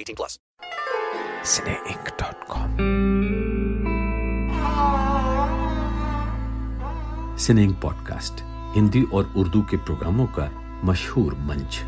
18 plus. cineinc.com Cineink podcast Hindi और उर्दू के प्रोग्रामों का मशहूर मंच।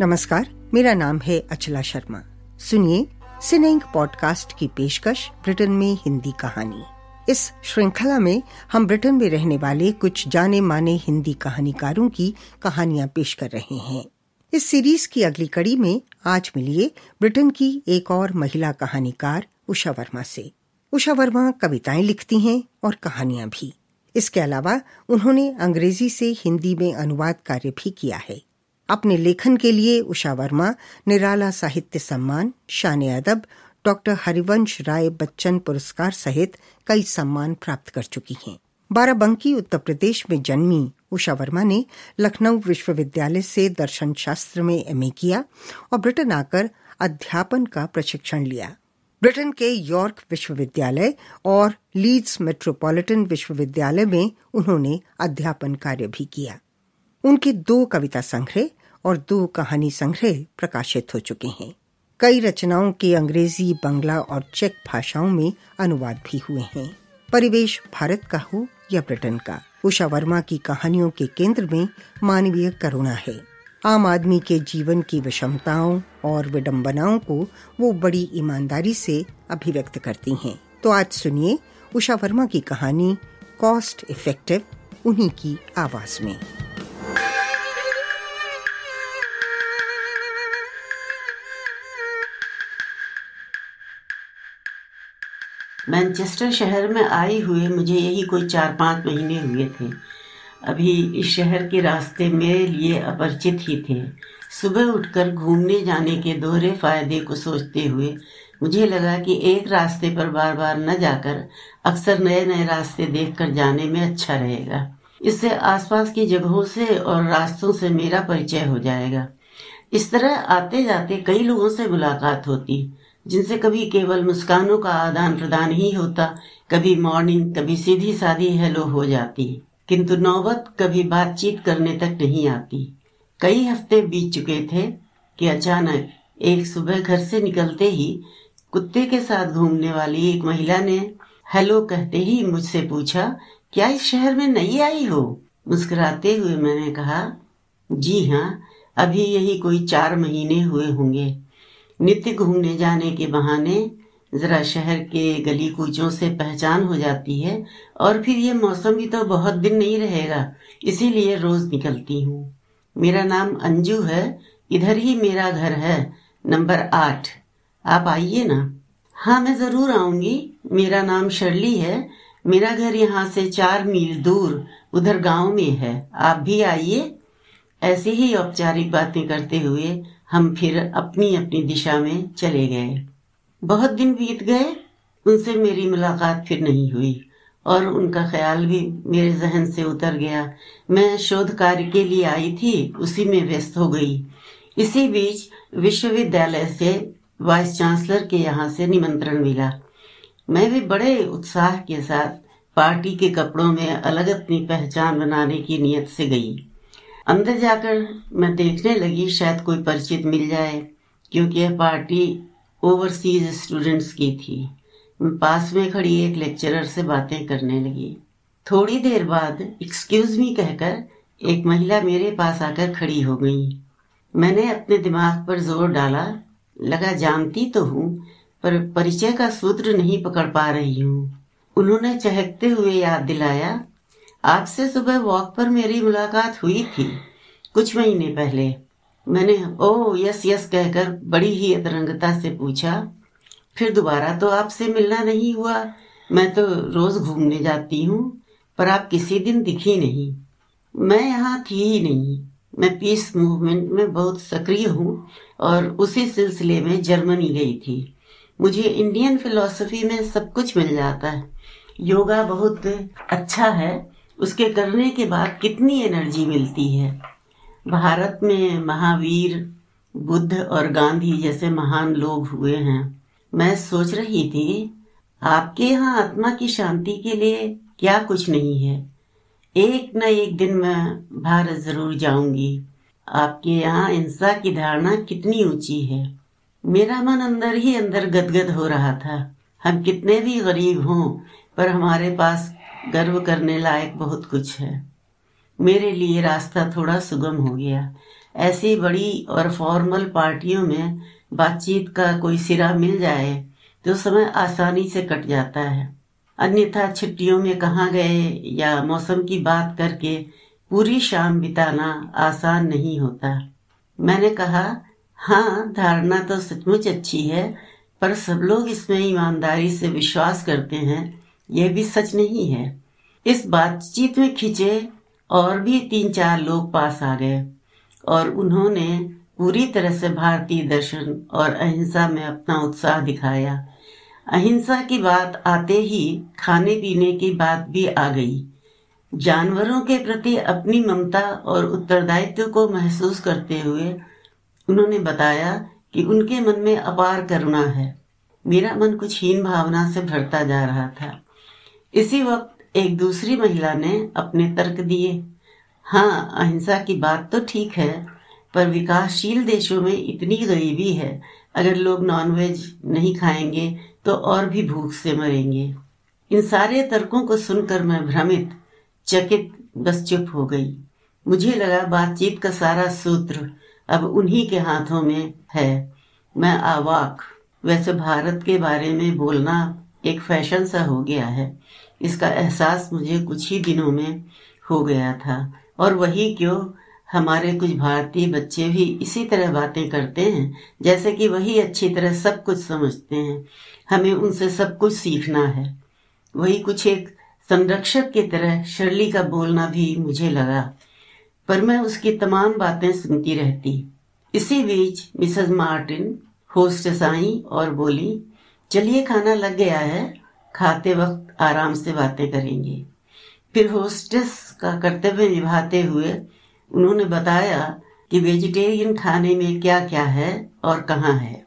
नमस्कार मेरा नाम है अचला शर्मा। सुनिए सिनेंग पॉडकास्ट की पेशकश ब्रिटेन में हिंदी कहानी। इस श्रृंखला में हम ब्रिटेन में रहने वाले कुछ जाने माने हिंदी कहानीकारों की कहानियाँ पेश कर रहे हैं। इस सीरीज़ की अगली कड़ी में आज मिलिए ब्रिटेन की एक और महिला कहानीकार उषा वर्मा से। उषा वर्मा कविताएँ लिखती हैं और कहानियाँ भी। इसके अलावा उन्होंने अंग्रेज़ी से हिंदी में अनुवाद कार्य भी किया है। अपने लेखन के लिए उषा वर्मा निराला साहित्य सम्मान, शान अदब डॉक्टर हरिवंश राय बच्चन पुरस्कार सहित कई सम्मान प्राप्त कर चुकी हैं। बाराबंकी, उत्तर प्रदेश में जन्मी उषा वर्मा ने लखनऊ विश्वविद्यालय से दर्शन शास्त्र में एमए किया और ब्रिटेन आकर अध्यापन का प्रशिक्षण लिया। ब्रिटेन के यॉर्क विश्वविद्यालय और लीड्स मेट्रोपॉलिटन विश्वविद्यालय में उन्होंने अध्यापन कार्य भी किया। उनके दो कविता संग्रह और दो कहानी संग्रह प्रकाशित हो चुके हैं। कई रचनाओं के अंग्रेज़ी, बंगला और चेक भाषाओं में अनुवाद भी हुए हैं। परिवेश भारत का हो या ब्रिटेन का? उषा वर्मा की कहानियों के केंद्र में मानवीय करुणा है। आम आदमी के जीवन की विषमताओं और विडम्बनाओं को वो बड़ी ईमानदारी से अभिव्यक्त करती हैं। तो आज सुनिए उषा वर्मा की कहानी, कॉस्ट इफ़ेक्टिव, उन्हीं की आवाज़ में। मैनचेस्टर शहर में आए हुए मुझे यही कोई चार पाँच महीने हुए थे। अभी इस शहर के रास्ते मेरे लिए अपरिचित ही थे। सुबह उठकर घूमने जाने के दोहरे फ़ायदे को सोचते हुए मुझे लगा कि एक रास्ते पर बार बार न जाकर अक्सर नए नए रास्ते देखकर जाने में अच्छा रहेगा। इससे आसपास की जगहों से और रास्तों से मेरा परिचय हो जाएगा। इस तरह आते जाते कई लोगों से मुलाकात होती। जिनसे कभी केवल मुस्कानों का आदान प्रदान ही होता, कभी मॉर्निंग कभी सीधी सादी हेलो हो जाती। किंतु नौबत कभी बातचीत करने तक नहीं आती। कई हफ़्ते बीत चुके थे कि अचानक एक सुबह घर से निकलते ही कुत्ते के साथ घूमने वाली एक महिला ने हेलो कहते ही मुझसे पूछा, क्या इस शहर में नई आई हो? मुस्कुराते हुए मैंने कहा, जी हाँ अभी यही कोई चार महीने हुए होंगे। नित्य घूमने जाने के बहाने जरा शहर के गली कूचों से पहचान हो जाती है और फिर ये मौसम भी तो बहुत दिन नहीं रहेगा, इसीलिए रोज निकलती हूँ। मेरा नाम अंजू है, इधर ही मेरा घर है, नंबर आठ। आप आइए ना। हाँ मैं ज़रूर आऊँगी। मेरा नाम शर्ली है। मेरा घर यहाँ से चार मील दूर, उधर गाँव में है। आप भी आइए। ऐसी ही औपचारिक बातें करते हुए हम फिर अपनी अपनी दिशा में चले गए। बहुत दिन बीत गए, उनसे मेरी मुलाकात फिर नहीं हुई और उनका ख्याल भी मेरे जहन से उतर गया। मैं शोध कार्य के लिए आई थी, उसी में व्यस्त हो गई। इसी बीच विश्वविद्यालय से वाइस चांसलर के यहाँ से निमंत्रण मिला। मैं भी बड़े उत्साह के साथ पार्टी के कपड़ों में अलग अपनी पहचान बनाने की नियत से गई। अंदर जाकर मैं देखने लगी, शायद कोई परिचित मिल जाए, क्योंकि यह पार्टी ओवरसीज स्टूडेंट्स की थी। पास में खड़ी एक लेक्चरर से बातें करने लगी। थोड़ी देर बाद एक्सक्यूज मी कहकर एक महिला मेरे पास आकर खड़ी हो गई। मैंने अपने दिमाग पर ज़ोर डाला। लगा, जानती तो हूँ, पर परिचय का सूत्र नहीं पकड़ पा रही हूँ। उन्होंने चहकते हुए याद दिलाया आपसे सुबह वॉक पर मेरी मुलाकात हुई थी, कुछ महीने पहले। मैंने, ओ यस यस कहकर बड़ी ही अतरंगता से पूछा। फिर दोबारा तो आपसे मिलना नहीं हुआ। मैं तो रोज घूमने जाती हूँ, पर आप किसी दिन दिखी नहीं। मैं यहाँ थी ही नहीं। मैं पीस मूवमेंट में बहुत सक्रिय हूँ और उसी सिलसिले में जर्मनी गई थी। मुझे इंडियन फिलोसफी में सब कुछ मिल जाता है। योगा बहुत अच्छा है। उसके करने के बाद कितनी एनर्जी मिलती है। भारत में महावीर, बुद्ध और गांधी जैसे महान लोग हुए हैं। मैं सोच रही थी, आपके यहाँ आत्मा की शांति के लिए क्या कुछ नहीं है? एक न एक दिन मैं भारत ज़रूर जाऊँगी। आपके यहाँ हिंसा की धारणा कितनी ऊँची है। मेरा मन अंदर ही अंदर गदगद हो रहा था। हम कितने भी गरीब हों, पर हमारे पास गर्व करने लायक बहुत कुछ है। मेरे लिए रास्ता थोड़ा सुगम हो गया। ऐसी बड़ी और फॉर्मल पार्टियों में बातचीत का कोई सिरा मिल जाए तो समय आसानी से कट जाता है। अन्यथा छुट्टियों में कहाँ गए या मौसम की बात करके पूरी शाम बिताना आसान नहीं होता। मैंने कहा हाँ धारणा तो सचमुच अच्छी है, पर सब लोग इसमें ईमानदारी से विश्वास करते हैं यह भी सच नहीं है। इस बातचीत में खिंचे और भी तीन चार लोग पास आ गए और उन्होंने पूरी तरह से भारतीय दर्शन और अहिंसा में अपना उत्साह दिखाया। अहिंसा की बात आते ही खाने पीने की बात भी आ गई। जानवरों के प्रति अपनी ममता और उत्तरदायित्व को महसूस करते हुए उन्होंने बताया कि उनके मन में अपार करुणा है। मेरा मन कुछ हीन भावना से भरता जा रहा था। इसी वक्त एक दूसरी महिला ने अपने तर्क दिए। हाँ अहिंसा की बात तो ठीक है, पर विकासशील देशों में इतनी गरीबी है, अगर लोग नॉनवेज नहीं खाएँगे तो और भी भूख से मरेंगे। इन सारे तर्कों को सुनकर मैं भ्रमित, चकित, बस चुप हो गई। मुझे लगा बातचीत का सारा सूत्र अब उन्हीं के हाथों में है। मैं आवाक, वैसे भारत के बारे में बोलना एक फ़ैशन सा हो गया है। इसका एहसास मुझे कुछ ही दिनों में हो गया था। और वही क्यों? हमारे कुछ भारतीय बच्चे भी इसी तरह बातें करते हैं, जैसे कि वही अच्छी तरह सब कुछ समझते हैं। हमें उनसे सब कुछ सीखना है। वही कुछ एक संरक्षक की तरह शर्ली का बोलना भी मुझे लगा। पर मैं उसकी तमाम बातें सुनती रहती। इसी बीच मिसेस मार्टिन, होस्टेस आई और बोली चलिए खाना लग गया है, खाते वक्त आराम से बातें करेंगे। फिर होस्टेस का कर्तव्य निभाते हुए उन्होंने बताया कि वेजिटेरियन खाने में क्या क्या है और कहाँ है।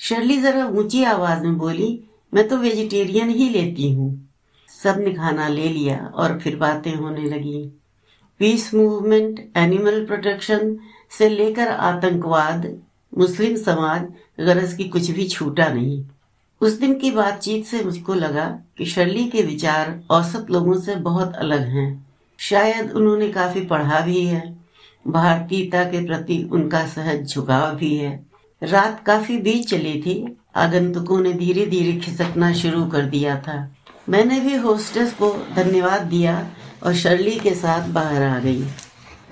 शर्ली जरा ऊँची आवाज़ में बोली, मैं तो वेजिटेरियन ही लेती हूँ। सबने खाना ले लिया और फिर बातें होने लगी। पीस मूवमेंट एनिमल प्रोटेक्शन से लेकर आतंकवाद, मुस्लिम समाज गरज की कुछ भी छूटा नहीं। उस दिन की बातचीत से मुझको लगा कि शर्ली के विचार औसत लोगों से बहुत अलग हैं। शायद उन्होंने काफ़ी पढ़ा भी है। भारतीयता के प्रति उनका सहज झुकाव भी है। रात काफ़ी बीत चली थी। आगंतुकों ने धीरे धीरे खिसकना शुरू कर दिया था। मैंने भी होस्टेस को धन्यवाद दिया और शर्ली के साथ बाहर आ गई।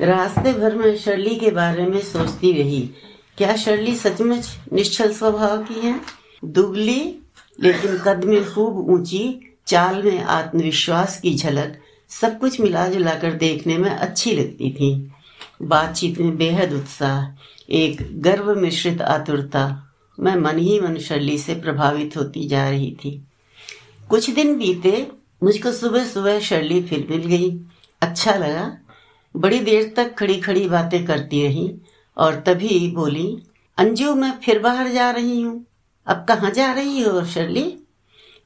रास्ते भर में शर्ली के बारे में सोचती रही, क्या शर्ली सचमुच निश्चल स्वभाव की है? दुबली लेकिन कद में खूब ऊँची चाल में आत्मविश्वास की झलक सब कुछ मिला जुला कर देखने में अच्छी लगती थी। बातचीत में बेहद उत्साह, एक गर्व मिश्रित आतुरता, मैं मन ही मन शर्ली से प्रभावित होती जा रही थी। कुछ दिन बीते, मुझको सुबह सुबह शर्ली फिर मिल गई। अच्छा लगा। बड़ी देर तक खड़ी खड़ी बातें करती रही और तभी बोली, अंजू, मैं फिर बाहर जा रही हूँ। अब कहाँ जा रही हो शर्ली?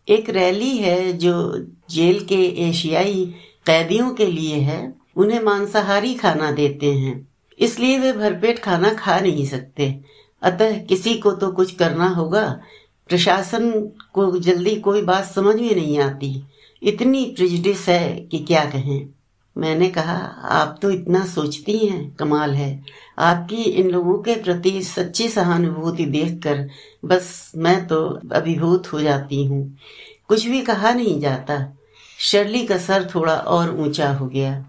एक रैली है जो जेल के एशियाई कैदियों के लिए है। उन्हें मांसाहारी खाना देते हैं। इसलिए वे भरपेट खाना खा नहीं सकते। अतः किसी को तो कुछ करना होगा। प्रशासन को जल्दी कोई बात समझ में नहीं आती। इतनी प्रिजडिस है कि क्या कहें। मैंने कहा, आप तो इतना सोचती हैं, कमाल है। आपकी इन लोगों के प्रति सच्ची सहानुभूति देखकर बस मैं तो अभिभूत हो जाती हूँ। कुछ भी कहा नहीं जाता। शर्ली का सर थोड़ा और ऊँचा हो गया।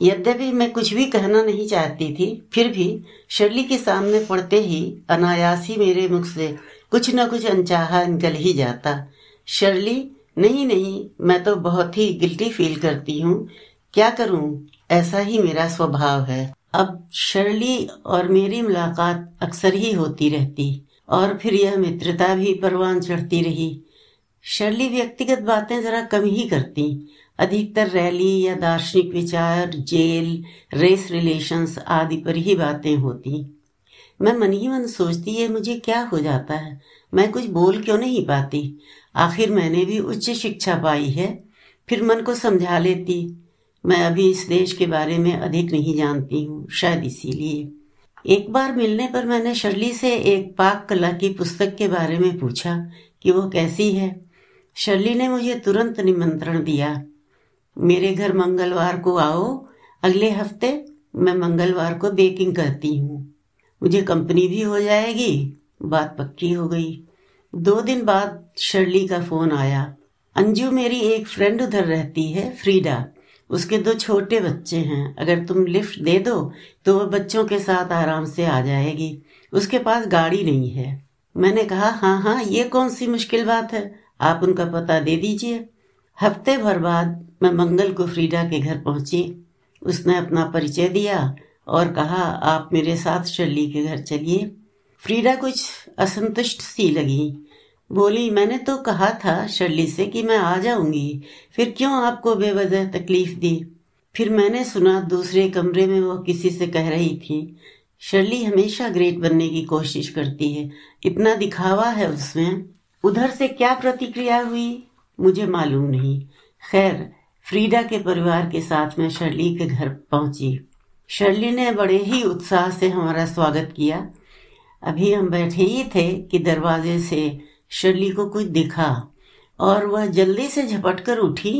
यद्यपि मैं कुछ भी कहना नहीं चाहती थी, फिर भी शर्ली के सामने पड़ते ही अनायास ही मेरे मुख से कुछ न कुछ अनचाहा निकल ही जाता। शर्ली, नहीं नहीं, मैं तो बहुत ही गिल्टी फील करती हूँ। क्या करूँ? ऐसा ही मेरा स्वभाव है। अब शर्ली और मेरी मुलाकात अक्सर ही होती रहती, और फिर यह मित्रता भी परवान चढ़ती रही। शर्ली व्यक्तिगत बातें जरा कम ही करती। अधिकतर रैली या दार्शनिक विचार, जेल, रेस रिलेशंस आदि पर ही बातें होती। मैं मन ही मन सोचती है मुझे क्या हो जाता है? मैं कुछ बोल क्यों नहीं पाती? आखिर मैंने भी उच्च शिक्षा पाई है। फिर मन को समझा लेती मैं अभी इस देश के बारे में अधिक नहीं जानती हूँ, शायद इसीलिए। एक बार मिलने पर मैंने शर्ली से एक पाक कला की पुस्तक के बारे में पूछा कि वो कैसी है। शर्ली ने मुझे तुरंत निमंत्रण दिया। मेरे घर मंगलवार को आओ, अगले हफ़्ते मैं मंगलवार को बेकिंग करती हूँ। मुझे कंपनी भी हो जाएगी, बात पक्की हो गई। दो दिन बाद शर्ली का फ़ोन आया। अंजू मेरी एक फ्रेंड उधर रहती है, फ्रीडा। उसके दो छोटे बच्चे हैं। अगर तुम लिफ्ट दे दो तो वह बच्चों के साथ आराम से आ जाएगी। उसके पास गाड़ी नहीं है। मैंने कहा हाँ हाँ ये कौन सी मुश्किल बात है? आप उनका पता दे दीजिए। हफ़्ते भर बाद मैं मंगल को फ्रीडा के घर पहुँची। उसने अपना परिचय दिया और कहा, आप मेरे साथ शर्ली के घर चलिए। फ्रीडा कुछ असंतुष्ट सी लगी। बोली, मैंने तो कहा था शर्ली से कि मैं आ जाऊँगी। फिर क्यों आपको बेवजह तकलीफ़ दी? फिर मैंने सुना दूसरे कमरे में वो किसी से कह रही थी, शर्ली हमेशा ग्रेट बनने की कोशिश करती है। इतना दिखावा है उसमें। उधर से क्या प्रतिक्रिया हुई? मुझे मालूम नहीं। खैर, फ्रीडा के परिवार के साथ मैं शर्ली के घर पहुँची। शर्ली ने बड़े ही उत्साह से हमारा स्वागत किया। अभी हम बैठे ही थे कि दरवाजे से शर्ली को कुछ दिखा और वह जल्दी से झपट कर उठी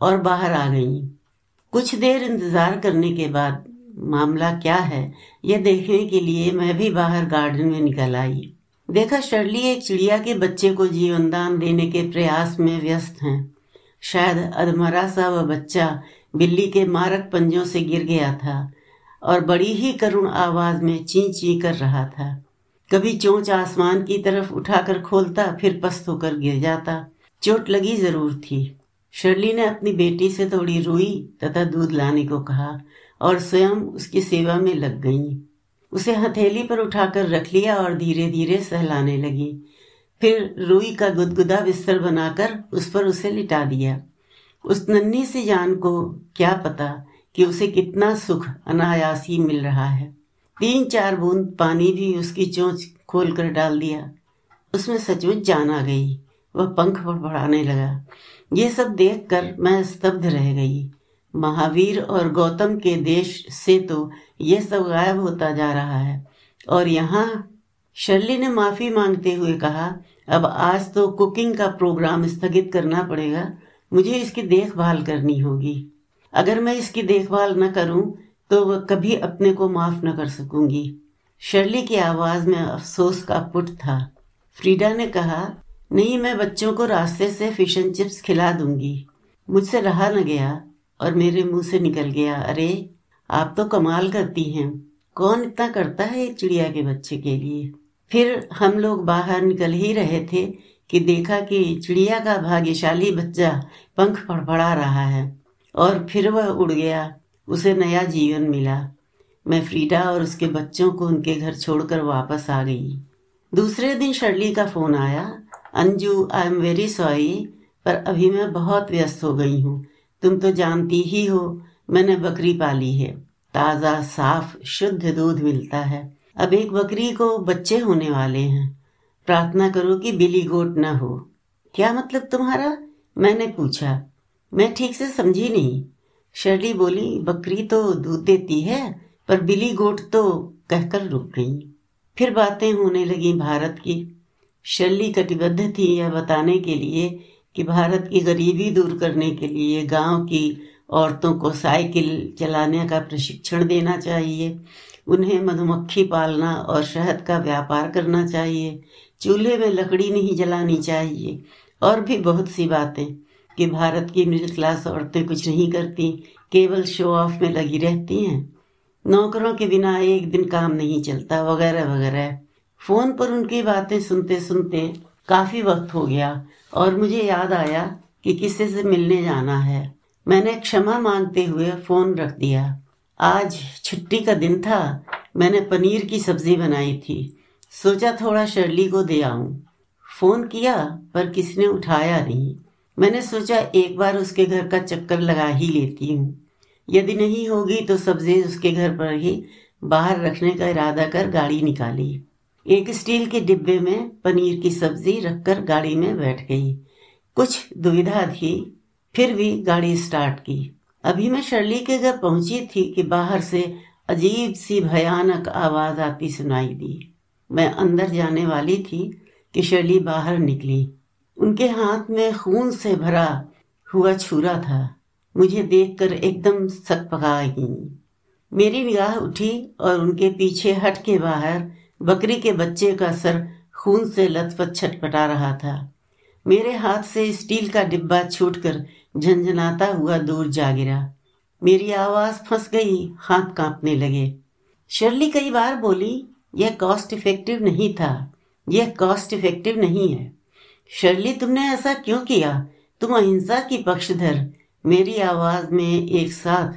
और बाहर आ गई। कुछ देर इंतज़ार करने के बाद, मामला क्या है यह देखने के लिए मैं भी बाहर गार्डन में निकल आई। देखा शर्ली एक चिड़िया के बच्चे को जीवन दान देने के प्रयास में व्यस्त हैं। शायद अधमरा सा वह बच्चा बिल्ली के मारक पंजों से गिर गया था और बड़ी ही करुण आवाज़ में ची ची कर रहा था। कभी चोंच आसमान की तरफ़ उठाकर खोलता, फिर पस्त होकर गिर जाता। चोट लगी ज़रूर थी। शर्ली ने अपनी बेटी से थोड़ी रोई तथा दूध लाने को कहा और स्वयं उसकी सेवा में लग गई। उसे हथेली पर उठाकर रख लिया और धीरे धीरे सहलाने लगी। फिर रुई का गुदगुदा बिस्तर बनाकर उस पर उसे लिटा दिया। उस नन्ही सी जान को क्या पता कि उसे कितना सुख, अनायास ही मिल रहा है। तीन चार बूंद पानी भी उसकी चोंच खोल कर डाल दिया। उसमें सचमुच जान आ गई। वह पंख फड़फड़ाने लगा। ये सब देखकर मैं स्तब्ध रह गई। महावीर और गौतम के देश से तो ये सब गायब होता जा रहा है। और यहाँ शर्ली ने माफ़ी मांगते हुए कहा, अब आज तो कुकिंग का प्रोग्राम स्थगित करना पड़ेगा। मुझे इसकी देखभाल करनी होगी। अगर मैं इसकी देखभाल न करूँ तो वह कभी अपने को माफ़ न कर सकूँगी। शर्ली की आवाज़ में अफसोस का पुट था। फ्रीडा ने कहा, नहीं, मैं बच्चों को रास्ते से फ़िश एंड चिप्स खिला दूँगी। मुझसे रहा न गया और मेरे मुँह से निकल गया। अरे, आप तो कमाल करती हैं। कौन इतना करता है एक चिड़िया के बच्चे के लिए? फिर हम लोग बाहर निकल ही रहे थे कि देखा कि चिड़िया का भाग्यशाली बच्चा पंख फड़फड़ा रहा है और फिर वह उड़ गया। उसे नया जीवन मिला। मैं फ्रीडा और उसके बच्चों को उनके घर छोड़कर वापस आ गई। दूसरे दिन शर्ली का फ़ोन आया। Anju I am very sorry पर अभी मैं बहुत व्यस्त हो गई हूँ। तुम तो जानती ही हो, मैंने बकरी पाली है। ताज़ा, साफ़, शुद्ध दूध मिलता है। अब एक बकरी को बच्चे होने वाले हैं। प्रार्थना करो कि बिली गोट न हो। क्या मतलब तुम्हारा? मैंने पूछा। मैं ठीक से समझी नहीं। शर्ली बोली, बकरी तो दूध देती है, पर बिली गोट तो कहकर रुक गई। फिर बातें होने लगी भारत की। शर्ली कटिबद्ध थी यह बताने के लिए कि भारत की गरीबी दूर करने के लिए गाँव की औरतों को साइकिल चलाने का प्रशिक्षण देना चाहिए, उन्हें मधुमक्खी पालना और शहद का व्यापार करना चाहिए, चूल्हे में लकड़ी नहीं जलानी चाहिए, और भी बहुत सी बातें। कि भारत की मिडिल क्लास औरतें कुछ नहीं करती, केवल शो ऑफ़ में लगी रहती हैं। नौकरों के बिना एक दिन काम नहीं चलता, वगैरह वगैरह। फ़ोन पर उनकी बातें सुनते सुनते काफ़ी वक्त हो गया और मुझे याद आया कि किसी से मिलने जाना है। मैंने क्षमा मांगते हुए फ़ोन रख दिया। आज छुट्टी का दिन था, मैंने पनीर की सब्ज़ी बनाई थी। सोचा थोड़ा शर्ली को दे आऊँ। फ़ोन किया, पर किसी ने उठाया नहीं। मैंने सोचा एक बार उसके घर का चक्कर लगा ही लेती हूँ। यदि नहीं होगी तो सब्ज़ी उसके घर पर ही बाहर रखने का इरादा कर गाड़ी निकाली। एक स्टील के डिब्बे में पनीर की सब्ज़ी रखकर गाड़ी में बैठ गई। कुछ दुविधा थी, फिर भी गाड़ी स्टार्ट की। अभी मैं शर्ली के घर पहुँची थी कि बाहर से अजीब सी भयानक आवाज़ आती सुनाई दी। मैं अंदर जाने वाली थी कि शर्ली बाहर निकली। उनके हाथ में खून से भरा हुआ छुरा था। मुझे देखकर एकदम सक पका गई। मेरी निगाह उठी और उनके पीछे हट के बाहर बकरी के बच्चे का सर खून से लथपथ छटपटा रहा था। मेरे हाथ से स्टील का डिब्बा छूटकर झंझनाता हुआ दूर जा गिरा। मेरी आवाज़ फंस गई, हाथ कांपने लगे। शर्ली कई बार बोली, यह कॉस्ट इफ़ेक्टिव नहीं था। यह कॉस्ट इफ़ेक्टिव नहीं है। शर्ली, तुमने ऐसा क्यों किया? तुम अहिंसा की पक्षधर। मेरी आवाज़ में एक साथ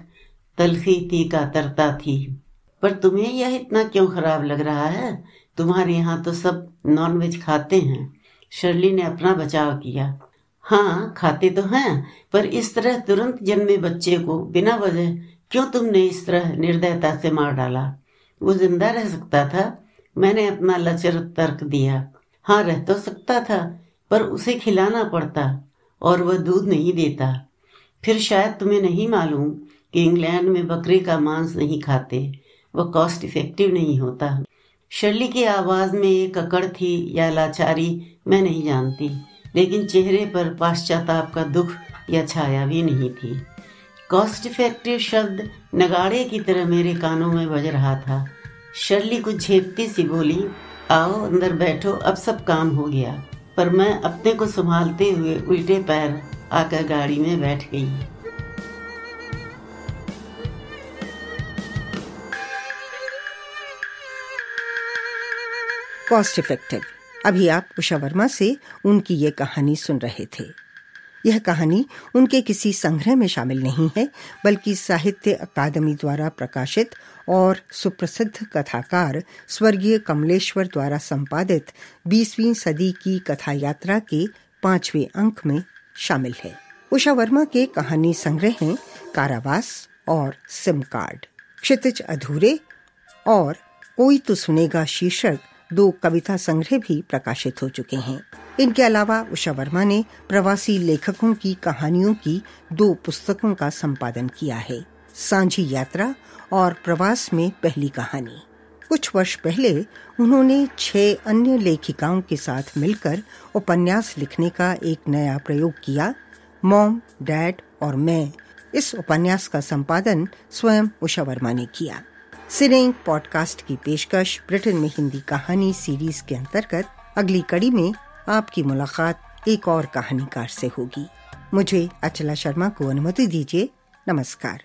तलखी तीका तरता थी। पर तुम्हें यह इतना क्यों खराब लग रहा है? तुम्हारे यहाँ तो सब नॉनवेज खाते हैं। शर्ली ने अपना बचाव किया। हाँ खाते तो हैं, पर इस तरह तुरंत जन्मे बच्चे को बिना वजह क्यों तुमने इस तरह निर्दयता से मार डाला? वो ज़िंदा रह सकता था। मैंने अपना लचर तर्क दिया। हाँ रह तो सकता था पर उसे खिलाना पड़ता और वह दूध नहीं देता। फिर शायद तुम्हें नहीं मालूम कि इंग्लैंड में बकरे का मांस नहीं खाते, वह कॉस्ट इफ़ेक्टिव नहीं होता। शर्ली की आवाज़ में एक अकड़ थी या लाचारी, मैं नहीं जानती, लेकिन चेहरे पर पाश्चाताप का दुख या छाया भी नहीं थी। कॉस्ट इफ़ेक्टिव शब्द नगाड़े की तरह मेरे कानों में बज रहा था। शर्ली कुछ झेपती सी बोली, आओ, अंदर बैठो, अब सब काम हो गया। पर मैं अपने को संभालते हुए उल्टे पैर आकर गाड़ी में बैठ गई। कॉस्ट इफ़ेक्टिव अभी आप उषा वर्मा से उनकी ये कहानी सुन रहे थे। यह कहानी उनके किसी संग्रह में शामिल नहीं है, बल्कि साहित्य अकादमी द्वारा प्रकाशित और सुप्रसिद्ध कथाकार स्वर्गीय कमलेश्वर द्वारा संपादित 20वीं सदी की कथा यात्रा के पाँचवें अंक में शामिल है। उषा वर्मा के कहानी संग्रह हैं कारावास और सिम कार्ड। क्षितिज अधूरे और कोई तो सुनेगा शीर्षक, दो कविता संग्रह भी प्रकाशित हो चुके हैं। इनके अलावा उषा वर्मा ने प्रवासी लेखकों की कहानियों की दो पुस्तकों का संपादन किया है। सांझी यात्रा और प्रवास में पहली कहानी। कुछ वर्ष पहले उन्होंने छह अन्य लेखिकाओं के साथ मिलकर उपन्यास लिखने का एक नया प्रयोग किया, मॉम, डैड और मैं। इस उपन्यास का संपादन स्वयं उषा वर्मा ने किया। सिनेंग पॉडकास्ट की पेशकश ब्रिटेन में हिंदी कहानी सीरीज़ के अंतर्गत अगली कड़ी में आपकी मुलाकात एक और कहानीकार से होगी। मुझे अचला शर्मा को अनुमति दीजिए। नमस्कार।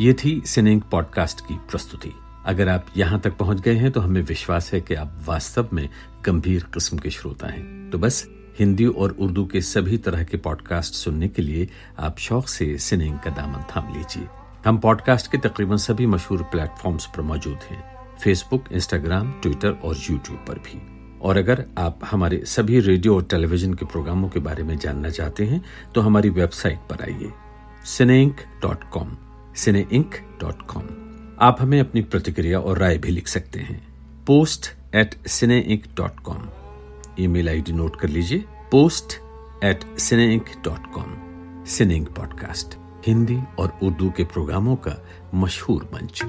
ये थी सिनेंग पॉडकास्ट की प्रस्तुति। अगर आप यहाँ तक पहुँच गए हैं तो हमें विश्वास है कि आप वास्तव में गंभीर किस्म के श्रोता हैं। तो बस, हिंदी और उर्दू के सभी तरह के पॉडकास्ट सुनने के लिए आप शौक से सिनेंग का दामन थाम लीजिए। हम पॉडकास्ट के तकरीबन सभी मशहूर प्लेटफॉर्म्स पर मौजूद हैं। फेसबुक इंस्टाग्राम ट्विटर और यूट्यूब पर भी। और अगर आप हमारे सभी रेडियो और टेलीविज़न के प्रोग्रामों के बारे में जानना चाहते हैं तो हमारी वेबसाइट पर आइए। Cineink dot com cine ink dot com आप हमें अपनी प्रतिक्रिया और राय भी लिख सकते हैं। Post at cine ink dot com email ID note कर लीजिए। Post at Cineink dot com Cineink podcast Hindi और उर्दू के प्रोग्रामों का मशहूर मंच।